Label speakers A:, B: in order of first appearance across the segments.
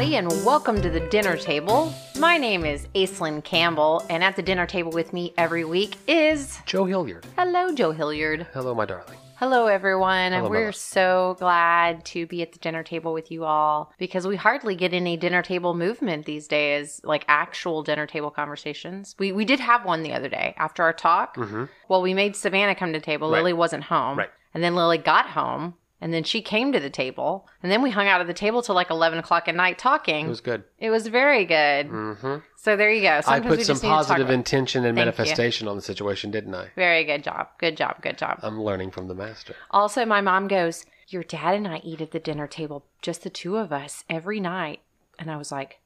A: everybody, and welcome to the dinner table. My name is Aislinn Campbell, and at the dinner table with me every week is.
B: Joe Hilliard.
A: Hello, Joe Hilliard.
B: Hello, my darling.
A: Hello, everyone.
B: Hello,
A: We're
B: Mama.
A: so glad to be at the dinner table with you all because we hardly get any dinner table movement these days, like actual dinner table conversations. We we did have one the other day after our talk.
B: Mm-hmm.
A: Well, we made Savannah come to the table.
B: Right.
A: Lily wasn't home.
B: Right.
A: And then Lily got home. And then she came to the table. And then we hung out at the table till like 11 o'clock at night talking.
B: It was good.
A: It was very good.
B: Mm-hmm.
A: So there you go.
B: I
A: Sometimes we
B: put some
A: just need to talk
B: positive intention and
A: Thank you.
B: manifestation on the situation, didn't I?
A: Very good job. Good job. Good job.
B: I'm learning from the master.
A: Also, my mom goes, Your dad and I eat at the dinner table, just the two of us, every night. And I was like,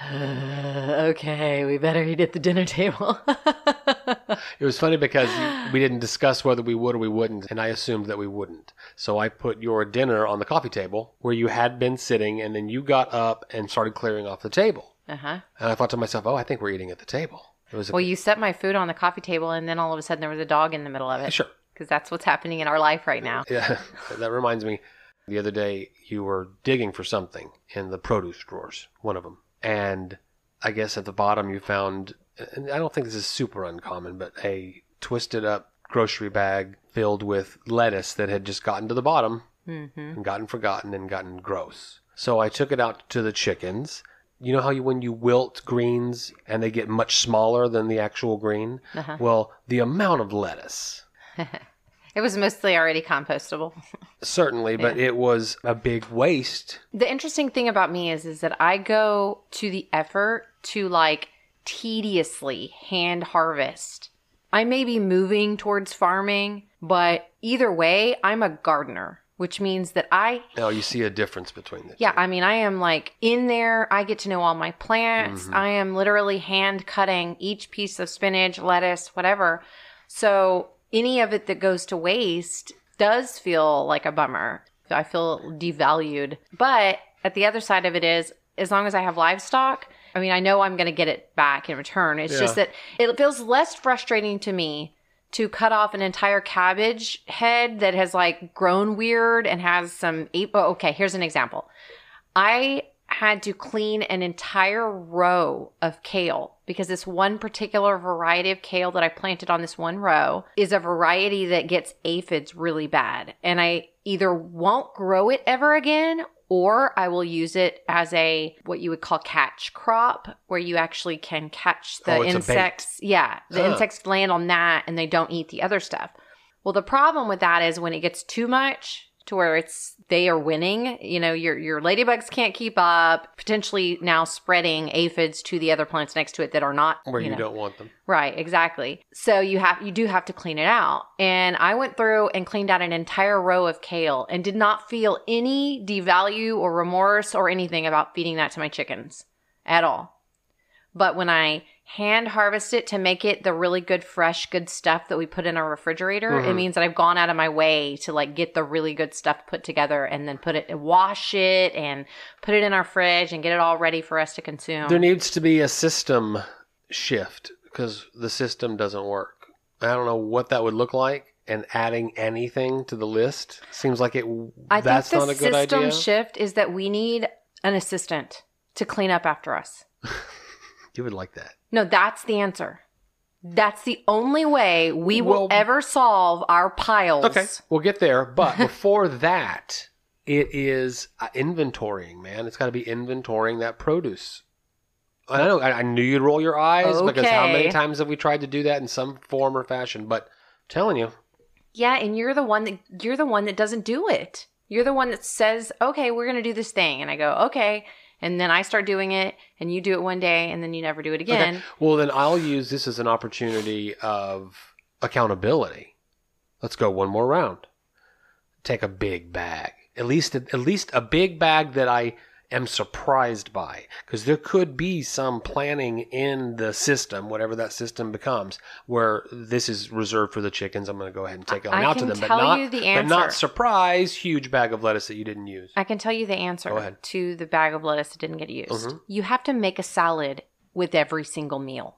A: Okay, we better eat at the dinner table.
B: It was funny because we didn't discuss whether we would or we wouldn't, and I assumed that we wouldn't. So I put your dinner on the coffee table where you had been sitting, and then you got up and started clearing off the table.
A: uh huh.
B: And I thought to myself, oh, I think we're eating at the table. It was a,
A: Well, you set my food on the coffee table, and then all of a sudden there was a dog in the middle of it.
B: sure.
A: Because that's what's happening in our life right now.
B: Yeah, that reminds me. The other day, you were digging for something in the produce drawers, one of them, and I guess at the bottom you found. And I don't think this is super uncommon, but a twisted up grocery bag filled with lettuce that had just gotten to the bottom
A: Mm-hmm.
B: and gotten forgotten and gotten gross. So I took it out to the chickens. You know how you when you wilt greens and they get much smaller than the actual green?
A: Uh-huh.
B: Well, the amount of lettuce
A: It was mostly already compostable.
B: Certainly, but it was a big waste.
A: the interesting thing about me is is that I go to the effort to like tediously hand harvest. I may be moving towards farming, but either way, I'm a gardener, which means that I
B: Now you see a difference between the
A: yeah, I mean, I am like in there. I get to know all my plants. Mm-hmm. I am literally hand cutting each piece of spinach, lettuce, whatever. So any of it that goes to waste does feel like a bummer. I feel devalued. But at the other side of it is, as long as I have livestock, I mean, I know I'm going to get it back in return. It's just that it feels less frustrating to me to cut off an entire cabbage head that has like grown weird and has some ape. Oh, okay, here's an example. I had to clean an entire row of kale because this one particular variety of kale that I planted on this one row is a variety that gets aphids really bad. And I either won't grow it ever again or I will use it as a what you would call catch crop where you actually can catch the
B: Oh, it's a bait.
A: insects. Yeah, the insects land on that and they don't eat the other stuff. Well, the problem with that is when it gets too much to where it's they are winning, you know, your your ladybugs can't keep up, potentially now spreading aphids to the other plants next to it that are not
B: where you,
A: know,
B: don't want them.
A: Right, exactly. So you have you do have to clean it out. And I went through and cleaned out an entire row of kale and did not feel any devalue or remorse or anything about feeding that to my chickens at all. But when I hand harvest it to make it the really good fresh good stuff that we put in our refrigerator, it
B: Mhm.
A: means that I've gone out of my way to like get the really good stuff put together and then put it wash it and put it in our fridge and get it all ready for us to consume.
B: There needs to be a system shift because the system doesn't work. I don't know what that would look like, and adding anything to the list seems like it.
A: I
B: that's
A: think
B: not a good
A: system
B: idea.
A: shift is that we need an assistant to clean up after us.
B: you would like that.
A: No, that's the answer. That's the only way we will
B: Well-
A: ever solve our piles.
B: Okay, we'll get there. But before that, it is uh, inventorying, man. It's got to be inventorying that produce. I know. I, I knew you'd roll your eyes because how many times have we tried to do that in some form or fashion? But I'm telling you,
A: Yeah, and you're the one that you're the one that doesn't do it. You're the one that says, "Okay, we're going to do this thing." And I go, "Okay." And then I start doing it and you do it one day and then you never do it again.
B: Okay. Well, then I'll use this as an opportunity of accountability. Let's go one more round. Take a big bag. At least at least a big bag that I am surprised by because there could be some planning in the system whatever that system becomes where this is reserved for the chickens i'm going to go ahead and take it
A: I
B: out to them but not
A: you the
B: but not surprise huge bag of lettuce that you didn't use
A: I can tell you the answer to the bag of lettuce that didn't get used.
B: Mhm.
A: You have to make a salad with every single meal.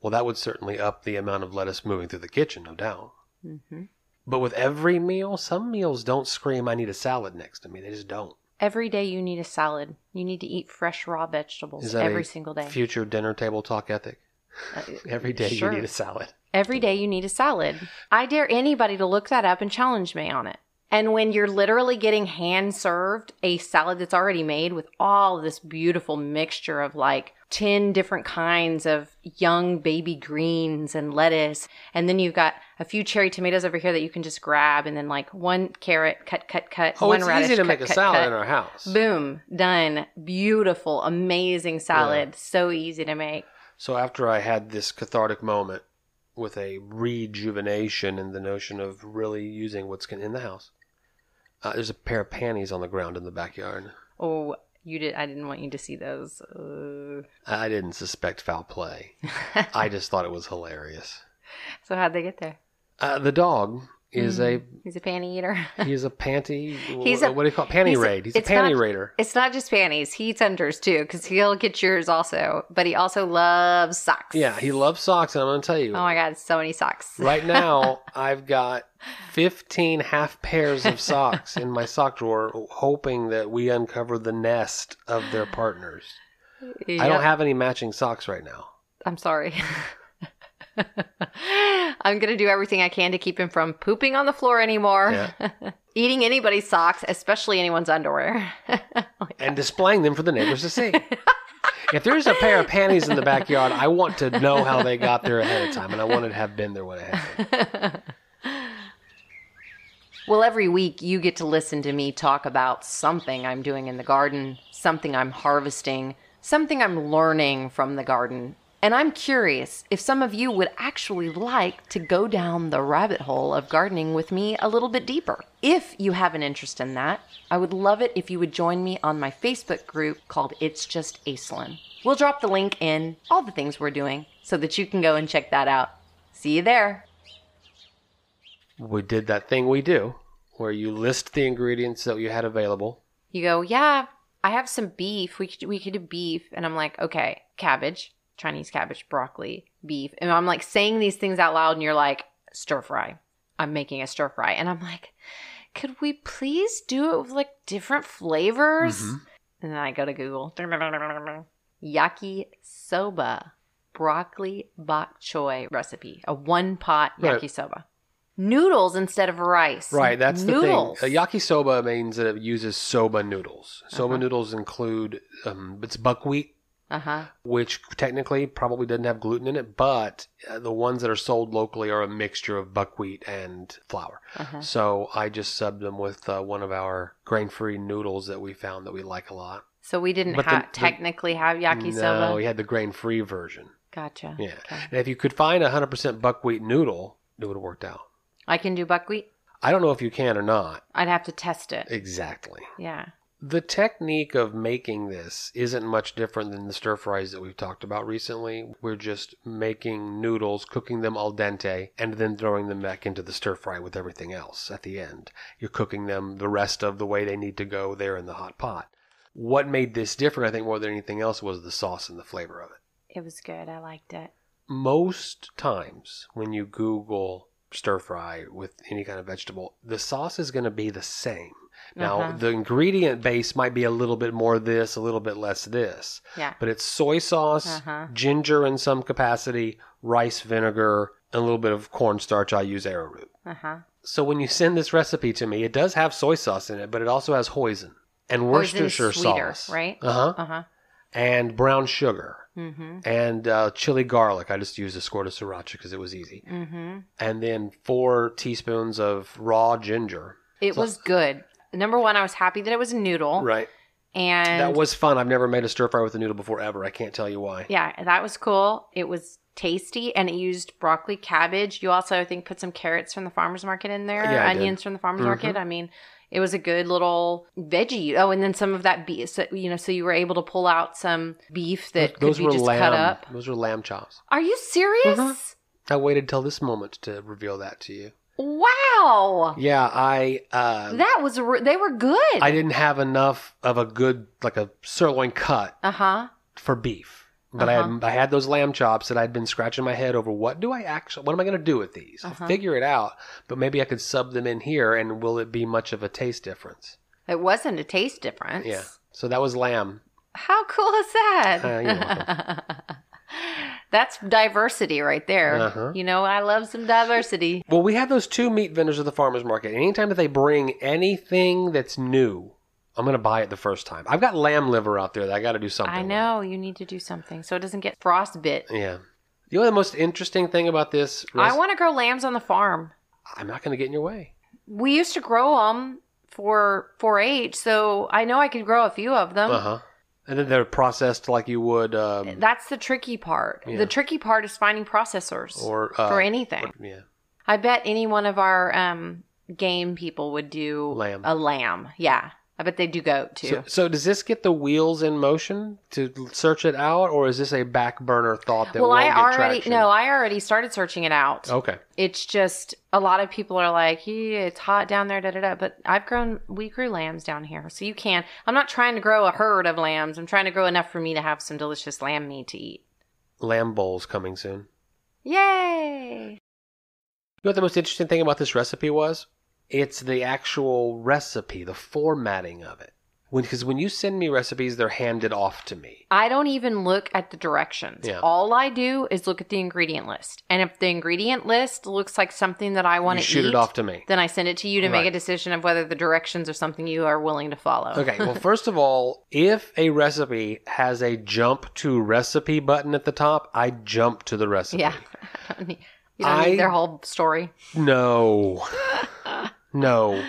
B: well that would certainly up the amount of lettuce moving through the kitchen no doubt
A: hmm
B: But with every meal, some meals don't scream, I need a salad next to me. They just don't.
A: Every day you need a salad. You need to eat fresh raw vegetables every single day.
B: Future dinner table talk ethic.
A: Uh,
B: Every day
A: Sure.
B: you need a salad.
A: Every day you need a salad. I dare anybody to look that up and challenge me on it. And when you're literally getting hand served a salad that's already made with all of this beautiful mixture of like 10 different kinds of young baby greens and lettuce, and then you've got a few cherry tomatoes over here that you can just grab, and then like one carrot, cut, cut, cut,
B: Oh,
A: one
B: it's
A: radish,
B: easy to
A: cut,
B: make a
A: cut,
B: salad
A: cut.
B: in our house.
A: Boom, done. Beautiful, amazing salad. So easy to make.
B: So after I had this cathartic moment with a rejuvenation in the notion of really using what's in the house, uh, there's a pair of panties on the ground in the backyard.
A: Oh, you did. I didn't want you to see those. Uh,
B: I didn't suspect foul play. I just thought it was hilarious.
A: so how'd they get there?
B: Uh, the dog is mm. a
A: He's a panty eater.
B: he's a panty.
A: He's a-
B: what do you call it? panty
A: he's
B: raid? He's a panty
A: not-
B: raider.
A: it's not just panties. He eats unders too, because he'll get yours also. But he also loves socks.
B: Yeah, he loves socks, and I'm going to tell you.
A: Oh my god, so many socks.
B: Right now, I've got 15 half pairs of socks in my sock drawer, hoping that we uncover the nest of their partners. I don't have any matching socks right now.
A: I'm sorry. I'm gonna do everything I can to keep him from pooping on the floor anymore.
B: Yeah.
A: Eating anybody's socks, especially anyone's underwear.
B: And displaying them for the neighbors to see. If there's a pair of panties in the backyard, I want to know how they got there ahead of time, and I want to have been there when it happened.
A: Well, every week you get to listen to me talk about something I'm doing in the garden, something I'm harvesting, something I'm learning from the garden. And I'm curious if some of you would actually like to go down the rabbit hole of gardening with me a little bit deeper. If you have an interest in that, I would love it if you would join me on my Facebook group called It's Just Aislinn. We'll drop the link in all the things we're doing so that you can go and check that out. See you there.
B: We did that thing we do, where you list the ingredients that you had available.
A: you go, yeah, I have some beef. We could we could do beef, and I'm like, okay, cabbage, Chinese cabbage, broccoli, beef, and I'm like saying these things out loud, and you're like, stir fry. I'm making a stir fry, and I'm like, could we please do it with like different flavors?
B: Mhm.
A: And then I go to Google, yaki soba, broccoli bok choy recipe, a one pot
B: Right.
A: yakisoba. Noodles instead of rice.
B: Right, that's
A: Noodles.
B: the thing. A yakisoba means that it uses soba noodles. Soba
A: Uh-huh.
B: noodles include um, it's buckwheat,
A: Uh huh.
B: which technically probably doesn't have gluten in it, but uh, the ones that are sold locally are a mixture of buckwheat and flour.
A: Uh-huh.
B: So I just subbed them with uh, one of our grain-free noodles that we found that we like a lot.
A: So we didn't
B: But the-
A: ha-
B: the-
A: technically have yakisoba.
B: No, we had the grain-free version.
A: Gotcha.
B: Yeah,
A: Okay.
B: and if you could find a hundred percent buckwheat noodle, it would have worked out.
A: I can do buckwheat.
B: I don't know if you can or not
A: I'd have to test it.
B: exactly.
A: Yeah.
B: The technique of making this isn't much different than the stir fries that we've talked about recently. We're just making noodles, cooking them al dente, and then throwing them back into the stir fry with everything else at the end. You're cooking them the rest of the way they need to go there in the hot pot. What made this different, I think, more than anything else, was the sauce and the flavor of it.
A: It was good. I liked it.
B: Most times when you Google stir fry with any kind of vegetable, the sauce is going to be the same. Now,
A: Uh-huh.
B: the ingredient base might be a little bit more this, a little bit less this,
A: Yeah.
B: but it's soy sauce,
A: Uh-huh.
B: ginger in some capacity, rice vinegar, and a little bit of cornstarch. I use arrowroot.
A: Uh huh.
B: So when you send this recipe to me, it does have soy sauce in it, but it also has hoisin and Worcestershire
A: sweeter,
B: sauce,
A: right?
B: Uh huh.
A: Uh huh.
B: And brown sugar
A: Mm-hmm.
B: and uh, chili garlic. I just used a squirt of sriracha because it was easy.
A: Mm-hmm.
B: And then four teaspoons of raw ginger.
A: It was good. Number one, I was happy that it was a noodle.
B: Right.
A: And
B: that was fun. I've never made a stir fry with a noodle before ever. I can't tell you why.
A: yeah, that was cool. It was tasty and it used broccoli, cabbage. You also, I think, put some carrots from the farmer's market in there,
B: Yeah,
A: onions from the farmer's
B: Mhm.
A: market. I mean, it was a good little veggie. Oh, and then some of that beef, so, you know, so you were able to pull out some beef that
B: those
A: could be just
B: lamb.
A: cut up.
B: Those were lamb chops.
A: Are you serious?
B: Mhm. I waited till this moment to reveal that to you.
A: Wow.
B: Yeah, I uh,
A: That was, re- they were good.
B: I didn't have enough of a good like a sirloin cut
A: uh huh.
B: for beef. But I
A: Uh-huh.
B: had I had those lamb chops that I'd been scratching my head over. What do I actually? What am I going to do with these?
A: Uh-huh.
B: I'll figure it out. But maybe I could sub them in here, and will it be much of a taste difference?
A: It wasn't a taste difference.
B: Yeah. So that was lamb.
A: How cool is that?
B: Uh, you're
A: That's diversity right there.
B: Uh-huh.
A: You know, I love some diversity.
B: Well, we have those two meat vendors at the farmers market. Anytime that they bring anything that's new, I'm going to buy it the first time. I've got lamb liver out there that I got to do something.
A: I
B: with.
A: know you need to do something so it doesn't get frostbit.
B: Yeah. You know the most interesting thing about this?
A: I want to grow lambs on the farm.
B: I'm not going to get in your way.
A: We used to grow them for 4-H, so I know I could grow a few of them.
B: Uh huh. And then they're processed like you would, um,
A: That's the tricky part.
B: Yeah.
A: The tricky part is finding processors
B: or uh,
A: for anything.
B: or- yeah.
A: I bet any one of our um, game people would do
B: Lamb.
A: a lamb. Yeah. I bet they do goat too.
B: So, so does this get the wheels in motion to search it out, or is this a back burner thought that
A: well, I
B: get
A: already no, I already started searching it out.
B: Okay.
A: It's just a lot of people are like, "Yeah, it's hot down there." Da da da. But I've grown, we grew lambs down here, so you can. I'm not trying to grow a herd of lambs. I'm trying to grow enough for me to have some delicious lamb meat to eat.
B: Lamb bowls coming soon.
A: Yay!
B: You know what the most interesting thing about this recipe was? It's the actual recipe, the formatting of it. Because when, you send me recipes, they're handed off to me.
A: I don't even look at the directions.
B: Yeah.
A: All I do is look at the ingredient list, and if the ingredient list looks like something that I want to
B: shoot
A: eat,
B: it off to me.
A: then I send it to you to make a decision of whether the directions are something you are willing to follow.
B: Okay, well, first of all, if a recipe has a jump to recipe button at the top, I jump to the recipe.
A: yeah. you don't
B: I-
A: need their whole story.
B: No. no.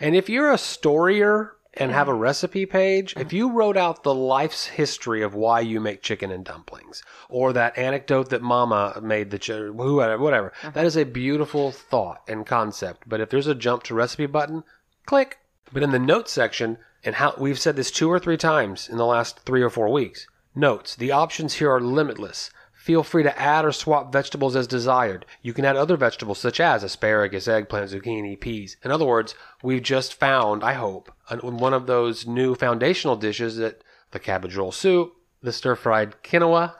B: And if you're a storyer and have a mm. recipe page, if you wrote out the life's history of why you make chicken and dumplings, or that anecdote that mama made the ch- whatever, whatever, that is a beautiful thought and concept. But if there's a jump to recipe button, click. But in the notes section, and how we've said this two or three times in the last three or four weeks, notes, the options here are limitless. Feel free to add or swap vegetables as desired. You can add other vegetables such as asparagus, eggplant, zucchini, peas. In other words, we've just found, I hope, one of those new foundational dishes that the cabbage roll soup, the stir fried quinoa.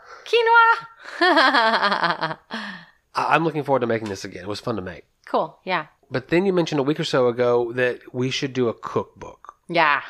A: Quinoa.
B: I'm looking forward to making this again. It was fun to make.
A: cool. Yeah.
B: But then you mentioned a week or so ago that we should do a cookbook.
A: Yeah.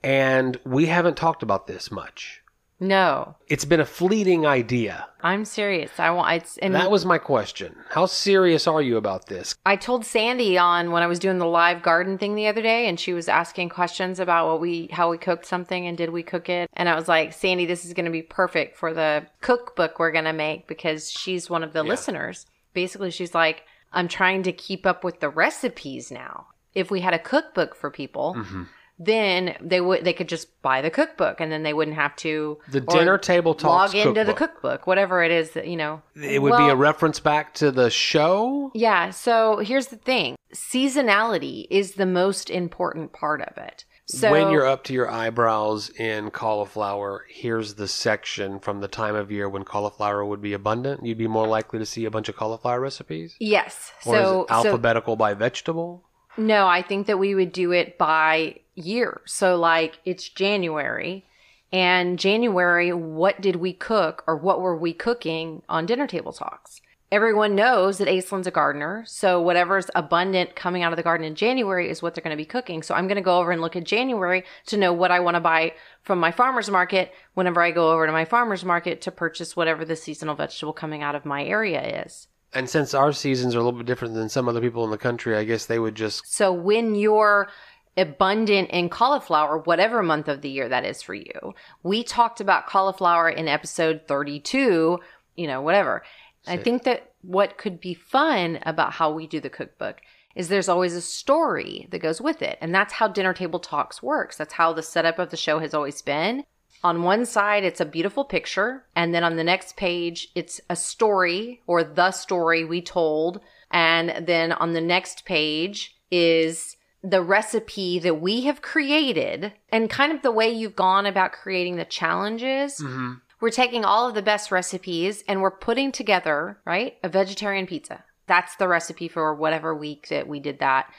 B: And we haven't talked about this much.
A: No.
B: It's been a fleeting idea.
A: I'm serious. I want it's and
B: That was my question. How serious are you about this?
A: I told Sandy on when I was doing the live garden thing the other day, and she was asking questions about what we, how we cooked something, and did we cook it? And I was like, Sandy, this is going to be perfect for the cookbook we're going to make because she's one of the listeners. Basically, she's like, I'm trying to keep up with the recipes now. If we had a cookbook for people,
B: Mm-hmm.
A: Then they would they could just buy the cookbook, and then they wouldn't have to
B: The dinner table talks
A: log into the
B: cookbook.
A: cookbook, whatever it is that you know.
B: It would be a reference back to the show.
A: Yeah, so here's the thing. Seasonality is the most important part of it. So
B: when you're up to your eyebrows in cauliflower, here's the section from the time of year when cauliflower would be abundant. You'd be more likely to see a bunch of cauliflower recipes.
A: Yes.
B: Or
A: So
B: it
A: so
B: alphabetical by vegetable?
A: no, I think that we would do it by year. So like it's January and January what did we cook or what were we cooking on dinner table talks? Everyone knows that Aislinn's a gardener, so whatever's abundant coming out of the garden in January is what they're going to be cooking. So I'm going to go over and look at January to know what I want to buy from my farmer's market whenever I go over to my farmer's market to purchase whatever the seasonal vegetable coming out of my area is.
B: And since our seasons are a little bit different than some other people in the country, I guess they would just
A: So when you're abundant in cauliflower, whatever month of the year that is for you, we talked about cauliflower in episode 32, you know, whatever. I think that what could be fun about how we do the cookbook is there's always a story that goes with it. And that's how Dinner Table Talks works. That's how the setup of the show has always been. On one side, it's a beautiful picture. And then on the next page, it's a story or the story we told. And then on the next page is the recipe that we have created and kind of the way you've gone about creating the challenges. Mm-hmm. We're taking all of the best recipes and we're putting together, right, a vegetarian pizza. That's the recipe for whatever week that we did that.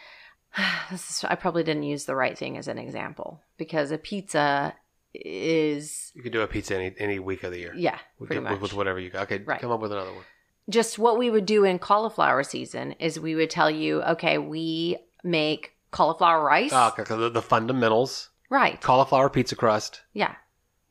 A: This is, I probably didn't use the right thing as an example because a pizza is,
B: you could do a pizza any any week of the year.
A: yeah,
B: with,
A: pretty much.
B: with whatever you got. Okay,
A: Right.
B: come up with another one.
A: just what we would do in cauliflower season is we would tell you, okay, we make cauliflower rice.
B: Ah, okay, the, the fundamentals:
A: right.
B: cauliflower pizza crust,
A: Yeah.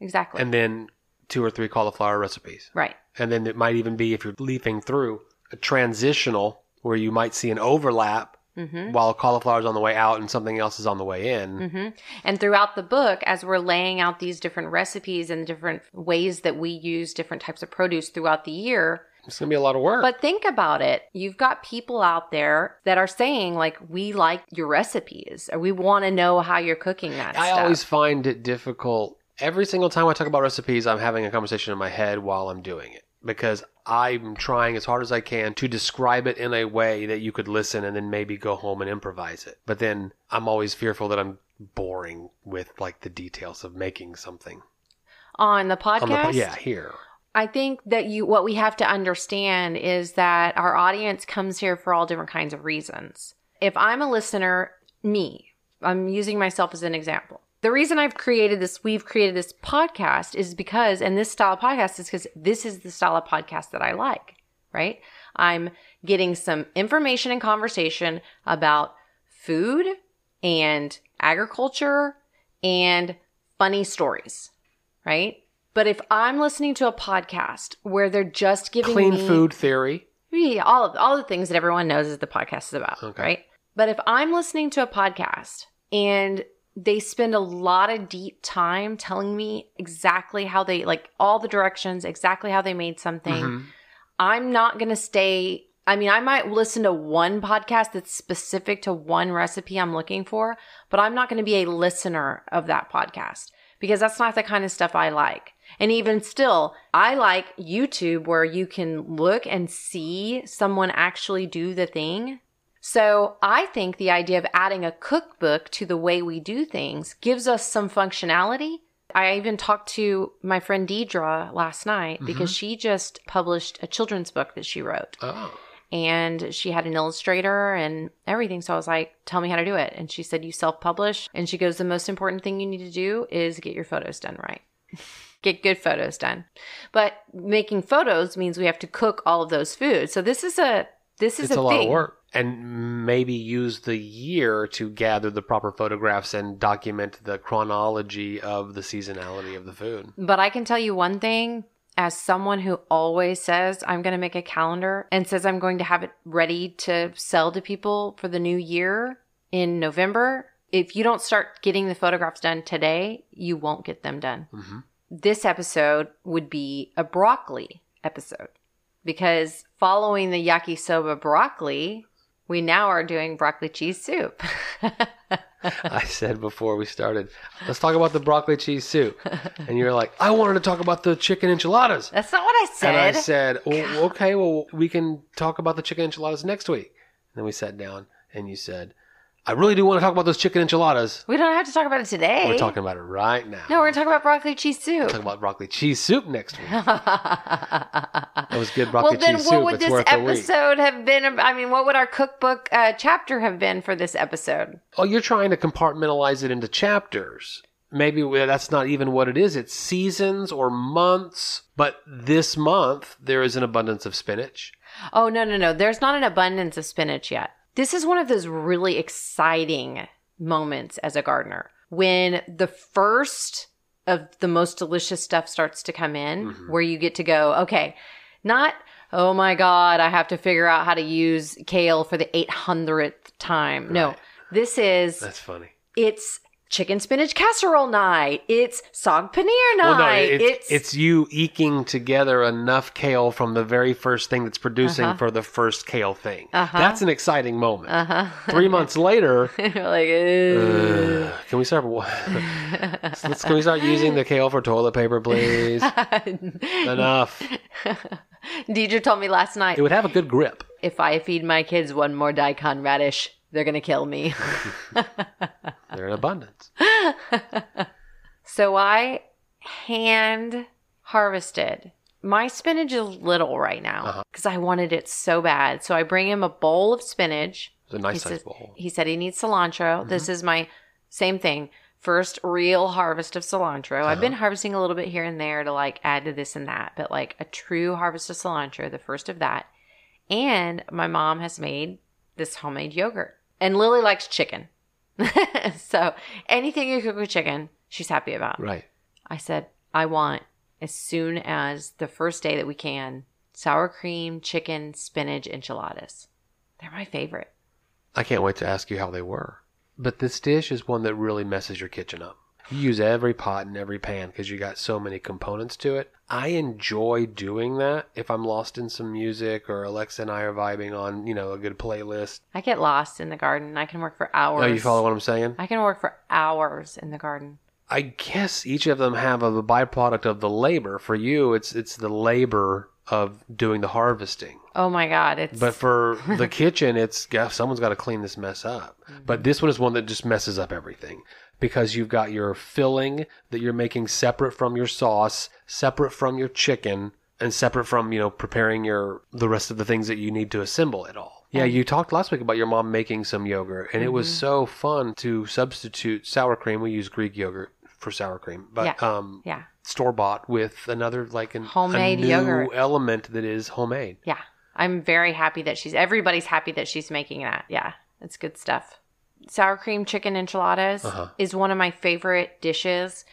A: Exactly.
B: and then two or three cauliflower recipes.
A: right.
B: And then it might even be if you're leafing through a transitional where you might see an overlap
A: Mm-hmm.
B: while cauliflower is on the way out and something else is on the way in.
A: hmm And throughout the book, as we're laying out these different recipes and different ways that we use different types of produce throughout the year,
B: It's gonna be a lot of work.
A: But think about it. You've got people out there that are saying, like, we like your recipes or we want to know how you're cooking that
B: I
A: stuff.
B: always find it difficult. Every single time I talk about recipes, I'm having a conversation in my head while I'm doing it because I'm trying as hard as I can to describe it in a way that you could listen and then maybe go home and improvise it. But then I'm always fearful that I'm boring with like the details of making something.
A: On the podcast,
B: On the po- yeah, here.
A: I think that you what we have to understand is that our audience comes here for all different kinds of reasons. If I'm a listener, me, I'm using myself as an example. The reason I've created this, we've created this podcast is because, and this style of podcast is because this is the style of podcast that I like, right? I'm getting some information and conversation about food and agriculture and funny stories, right? But if I'm listening to a podcast where they're just giving
B: Clean
A: me
B: food theory.
A: yeah, all of all the things that everyone knows is the podcast is about,
B: Okay.
A: right? But if I'm listening to a podcast and they spend a lot of deep time telling me exactly how they like all the directions, exactly how they made something,
B: Mhm.
A: I'm not going to stay. I mean, I might listen to one podcast that's specific to one recipe I'm looking for, but I'm not going to be a listener of that podcast because that's not the kind of stuff I like. And even still, I like YouTube where you can look and see someone actually do the thing. So I think the idea of adding a cookbook to the way we do things gives us some functionality. I even talked to my friend Deidre last night because mm-hmm. she just published a children's book that she wrote
B: Oh.
A: And she had an illustrator and everything. So I was like, tell me how to do it. And she said, you self publish. And she goes, the most important thing you need to do is get your photos done right. get good photos done. But making photos means we have to cook all of those foods. So this is a, this is
B: It's a,
A: a,
B: lot of work. And maybe use the year to gather the proper photographs and document the chronology of the seasonality of the food.
A: But I can tell you one thing as someone who always says I'm going to make a calendar and says I'm going to have it ready to sell to people for the new year in November, if you don't start getting the photographs done today, you won't get them done.
B: hmm
A: This episode would be a broccoli episode because following the yakisoba broccoli, we now are doing broccoli cheese soup.
B: I said before we started, let's talk about the broccoli cheese soup. And you're like, I wanted to talk about the chicken enchiladas.
A: That's not what I said.
B: And I said, well, okay, well, we can talk about the chicken enchiladas next week. And then we sat down and you said, I really do want to talk about those chicken enchiladas.
A: we don't have to talk about it today.
B: We're talking about it right now.
A: No, we're going to talk about broccoli cheese soup.
B: We're talking about broccoli cheese soup next week.
A: well,
B: That was good broccoli
A: then
B: cheese
A: what
B: soup.
A: would
B: It's
A: this
B: worth a week.
A: episode have been? I mean, what would our cookbook uh, chapter have been for this episode?
B: Oh, you're trying to compartmentalize it into chapters. Maybe that's not even what it is. It's seasons or months. But this month, there is an abundance of spinach.
A: Oh, no, no, no. There's not an abundance of spinach yet. This is one of those really exciting moments as a gardener when the first of the most delicious stuff starts to come in,
B: Mhm.
A: where you get to go, okay, not, oh my God, I have to figure out how to use kale for the 800th time. No, this is,
B: That's funny.
A: it's chicken spinach casserole night. It's saag paneer night.
B: Well, no, it's,
A: it's,
B: it's you eking together enough kale from the very first thing that's producing
A: Uh-huh.
B: for the first kale thing.
A: Uh-huh.
B: That's an exciting moment.
A: uh-huh.
B: Three months later,
A: like,
B: uh, can we start? let's, can we start using the kale for toilet paper, please? Enough.
A: Deidre told me last night
B: It would have a good grip.
A: if I feed my kids one more daikon radish, they're gonna kill me.
B: They're in abundance.
A: so I hand harvested. My spinach is little right now
B: Uh-huh.
A: because I wanted it so bad. So I bring him a bowl of spinach.
B: It's a nice
A: he,
B: size
A: says,
B: bowl.
A: he said he needs cilantro. This is my same thing. First real harvest of cilantro. I've been harvesting a little bit here and there to like add to this and that, but like a true harvest of cilantro, the first of that. And my mom has made this homemade yogurt. And Lily likes chicken. so anything you cook with chicken, she's happy about.
B: Right.
A: I said, I want as soon as the first day that we can sour cream, chicken, spinach, enchiladas. They're my favorite.
B: I can't wait to ask you how they were. But this dish is one that really messes your kitchen up. You use every pot and every pan because you got so many components to it. I enjoy doing that if I'm lost in some music or Alexa and I are vibing on, you know, a good playlist.
A: I get lost in the garden. I can work for hours.
B: Oh, you follow what I'm saying?
A: I can work for hours in the garden.
B: I guess each of them have a byproduct of the labor. For you, it's it's the labor of doing the harvesting.
A: Oh my god, it's
B: But for the kitchen, it's someone's got to clean this mess up. Mm-hmm. But this one is one that just messes up everything because you've got your filling that you're making separate from your sauce, separate from your chicken, and separate from you know preparing your the rest of the things that you need to assemble it all. Yeah, you talked last week about your mom making some yogurt, and it was so fun to substitute sour cream. We use Greek yogurt for sour cream, but
A: Yeah.
B: um,
A: yeah.
B: store bought with another like an,
A: Homemade yogurt.
B: element that is homemade.
A: Yeah. I'm very happy that she's everybody's happy that she's making that. Yeah. It's good stuff. Sour cream chicken enchiladas
B: Uh-huh.
A: is one of my favorite dishes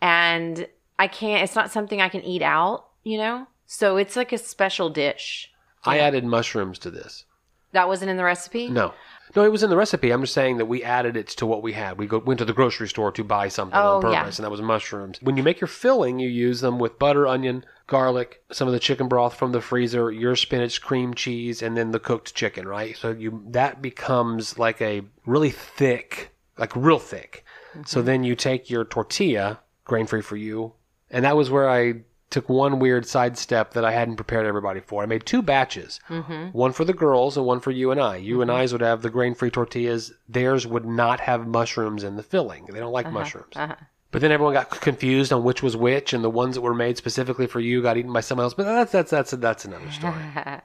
A: and I can't it's not something I can eat out, you know? So it's like a special dish.
B: I added mushrooms to this.
A: That wasn't in the recipe?
B: No. No, it was in the recipe. I'm just saying that we added it to what we had. We go, went to the grocery store to buy something
A: Oh,
B: on purpose,
A: yeah.
B: and that was mushrooms. When you make your filling, you use them with butter, onion, garlic, some of the chicken broth from the freezer, your spinach, cream cheese, and then the cooked chicken, right? So you that becomes like a really thick, like real thick.
A: Mm-hmm.
B: So then you take your tortilla, grain free for you, and that was where I took one weird sidestep that I hadn't prepared everybody for. I made two batches,
A: Mm-hmm.
B: one for the girls and one for you and I. You and I's would have the grain free tortillas. Theirs would not have mushrooms in the filling. They don't like mushrooms.
A: Uh-huh.
B: But then everyone got confused on which was which, and the ones that were made specifically for you got eaten by someone else. But that's that's that's that's another story.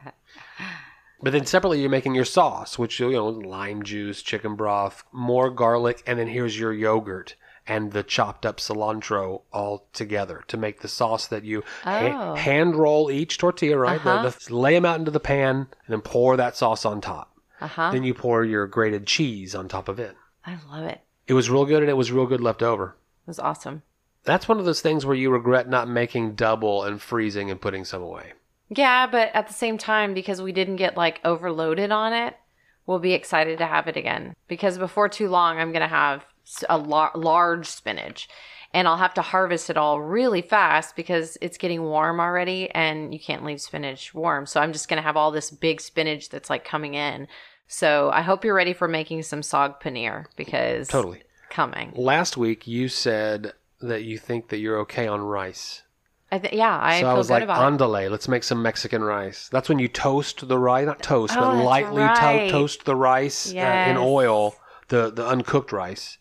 B: But then separately, you're making your sauce, which you know, lime juice, chicken broth, more garlic, and then here's your yogurt and the chopped up cilantro all together to make the sauce that you ha-
A: Oh.
B: hand roll each tortilla, right?
A: Uh-huh.
B: the- lay them out into the pan and then pour that sauce on top.
A: uh-huh.
B: Then you pour your grated cheese on top of it.
A: I love it.
B: It was real good, and it was real good left over.
A: It was awesome.
B: That's one of those things where you regret not making double and freezing and putting some away.
A: Yeah, but at the same time, because we didn't get like overloaded on it, we'll be excited to have it again. Because before too long, I'm going to have a lar- large spinach and I'll have to harvest it all really fast because it's getting warm already and you can't leave spinach warm. So I'm just going to have all this big spinach that's like coming in. So I hope you're ready for making some saag paneer because
B: Totally.
A: Coming.
B: Last week, you said that you think that you're okay on rice.
A: I th- yeah, I
B: so
A: feel
B: I was
A: good
B: like,
A: about it.
B: andale, let's make some Mexican rice. That's when you toast the rice, not toast,
A: Oh,
B: but
A: that's
B: lightly to-
A: right.
B: toast the rice uh, in
A: Yes.
B: oil, the the uncooked rice.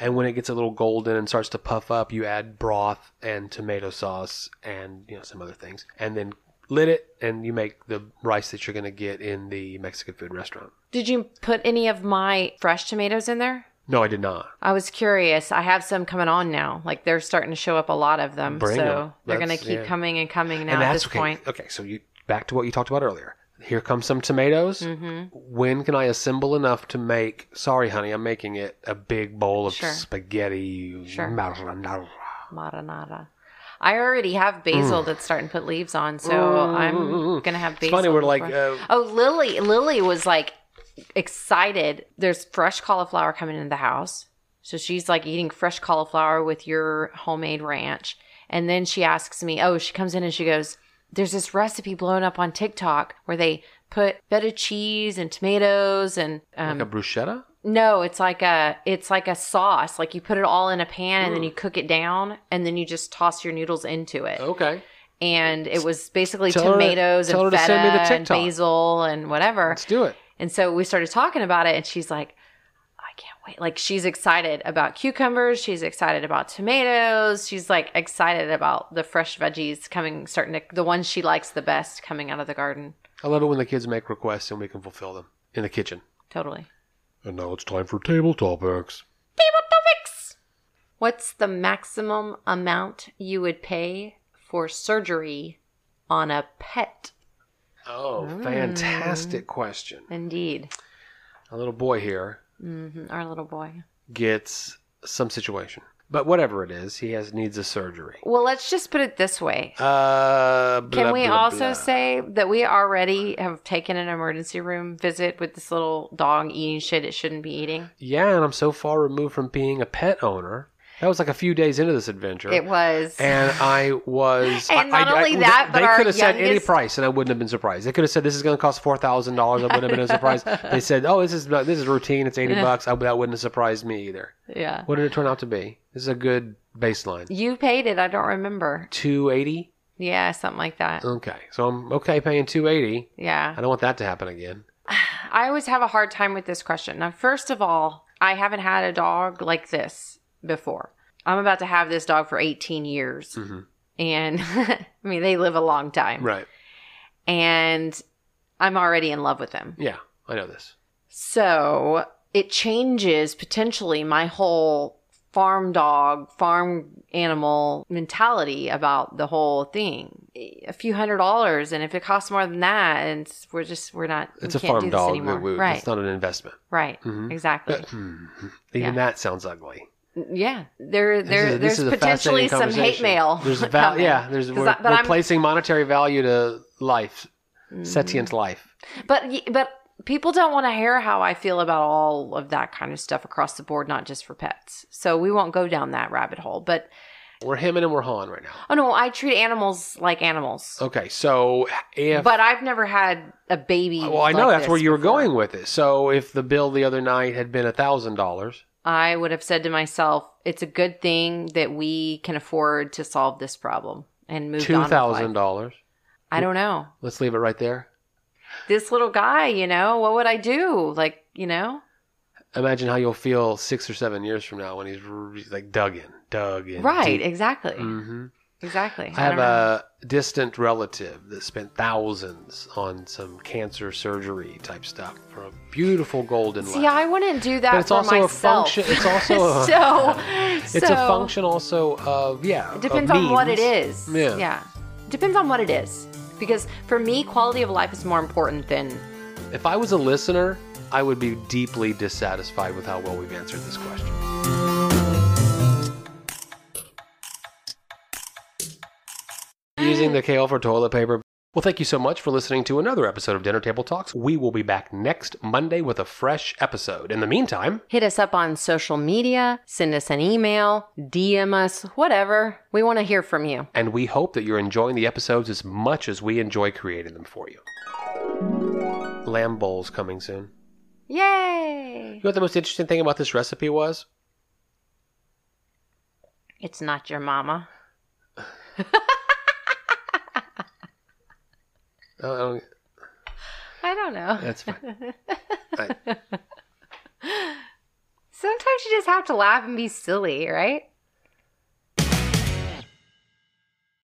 B: And when it gets a little golden and starts to puff up, you add broth and tomato sauce and you know some other things, and then lid it, and you make the rice that you're going to get in the Mexican food restaurant.
A: Did you put any of my fresh tomatoes in there?
B: No, I did not.
A: I was curious. I have some coming on now. Like they're starting to show up a lot of them.
B: Bring
A: so
B: 'em.
A: they're going to keep
B: yeah.
A: coming and coming now
B: and
A: at this
B: okay.
A: point.
B: Okay, so you back to what you talked about earlier. Here come some tomatoes.
A: Mm-hmm.
B: When can I assemble enough to make? Sorry, honey, I'm making it a big bowl of
A: Sure.
B: spaghetti.
A: Sure.
B: marinara.
A: Marinara. I already have basil that's starting to put leaves on, so I'm going to have basil.
B: It's funny. We're like, uh,
A: oh, Lily. Lily was like excited. There's fresh cauliflower coming into the house. So she's like eating fresh cauliflower with your homemade ranch. And then she asks me, oh, she comes in and she goes, there's this recipe blowing up on TikTok where they put feta cheese and tomatoes and um,
B: like a bruschetta.
A: no, it's like a it's like a sauce. Like you put it all in a pan and then you cook it down and then you just toss your noodles into it.
B: Okay,
A: And it was basically
B: Tell to-
A: tomatoes and feta
B: send me the
A: and basil and whatever.
B: let's do it.
A: And so we started talking about it, and she's like, I can't wait. Like, she's excited about cucumbers. She's excited about tomatoes. She's like excited about the fresh veggies coming, starting to, the ones she likes the best coming out of the garden.
B: I love it when the kids make requests and we can fulfill them in the kitchen.
A: Totally.
B: And now it's time for table topics.
A: Table topics. What's the maximum amount you would pay for surgery on a pet?
B: Oh, fantastic question.
A: Indeed.
B: A little boy here
A: hmm Our little boy.
B: gets some situation. But whatever it is, he has needs a surgery.
A: Well, let's just put it this way.
B: Uh,
A: Can we
B: blah,
A: also
B: blah.
A: say that we already have taken an emergency room visit with this little dog eating shit it shouldn't be eating?
B: Yeah, and I'm so far removed from being a pet owner. That was like a few days into this adventure.
A: It was.
B: and I was.
A: And
B: I-
A: not
B: I- I-
A: only that,
B: they,
A: but our
B: could have said any price, and I wouldn't have been surprised. They could have said this is going to cost four thousand dollars. I wouldn't have been surprised. They said, "Oh, this is this is routine. It's eighty bucks." I, that wouldn't have surprised me either.
A: yeah.
B: What did it turn out to be? This is a good baseline.
A: You paid it. I don't remember.
B: Two eighty.
A: Yeah, something like that.
B: Okay, so I'm okay paying two eighty.
A: Yeah.
B: I don't want that to happen again.
A: I always have a hard time with this question. Now, first of all, I haven't had a dog like this before. I'm about to have this dog for 18 years.
B: Mhm.
A: And I mean, they live a long time.
B: Right?
A: And I'm already in love with them.
B: Yeah, I know this.
A: So it changes potentially my whole farm dog, farm animal mentality about the whole thing. A few hundred dollars, and if it costs more than that, and we're just we're not. we
B: It's a farm dog.
A: anymore.
B: We- we-
A: right,
B: It's not an investment.
A: right,
B: Mhm.
A: exactly.
B: Even
A: Yeah.
B: that sounds ugly.
A: Yeah, there, there,
B: is
A: there's potentially some hate mail.
B: There's val- yeah. There's we're,
A: I-
B: we're placing monetary value to life,
A: Mm-hmm.
B: sentient life.
A: But but people don't want to hear how I feel about all of that kind of stuff across the board, not just for pets. So we won't go down that rabbit hole. But
B: We're hemming and we're hawing right now.
A: oh no, I treat animals like animals.
B: Okay, so if
A: But I've never had a baby.
B: well, I know
A: like
B: that's where you were
A: before.
B: going with it. So if the bill the other night had been a thousand dollars,
A: I would have said to myself, "It's a good thing that we can afford to solve this problem and move on."
B: two thousand
A: life."
B: dollars.
A: I don't know.
B: Let's leave it right there.
A: This little guy, you know, what would I do? Like, you know.
B: Imagine how you'll feel six or seven years from now when he's like dug in, dug in.
A: Right, exactly.
B: hmm
A: Exactly.
B: I have
A: know.
B: a distant relative that spent thousands on some cancer surgery type stuff for a beautiful golden
A: See,
B: left.
A: I wouldn't do that
B: But it's
A: for
B: also a function. It's also a,
A: so,
B: it's
A: so
B: a function also of yeah.
A: It depends on what it is.
B: Yeah.
A: Yeah. Depends on what it is. Because for me, quality of life is more important than
B: If I was a listener, I would be deeply dissatisfied with how well we've answered this question. Using the kale for toilet paper. Well, thank you so much for listening to another episode of Dinner Table Talks. We will be back next Monday with a fresh episode. In the meantime,
A: hit us up on social media, send us an email, DM us, whatever. We want to hear from you.
B: and we hope that you're enjoying the episodes as much as we enjoy creating them for you. Lamb bowls coming soon.
A: Yay!
B: You know what the most interesting thing about this recipe was?
A: It's not your mama.
B: I don't-
A: I don't know.
B: that's fine. I-
A: Sometimes you just have to laugh and be silly, right?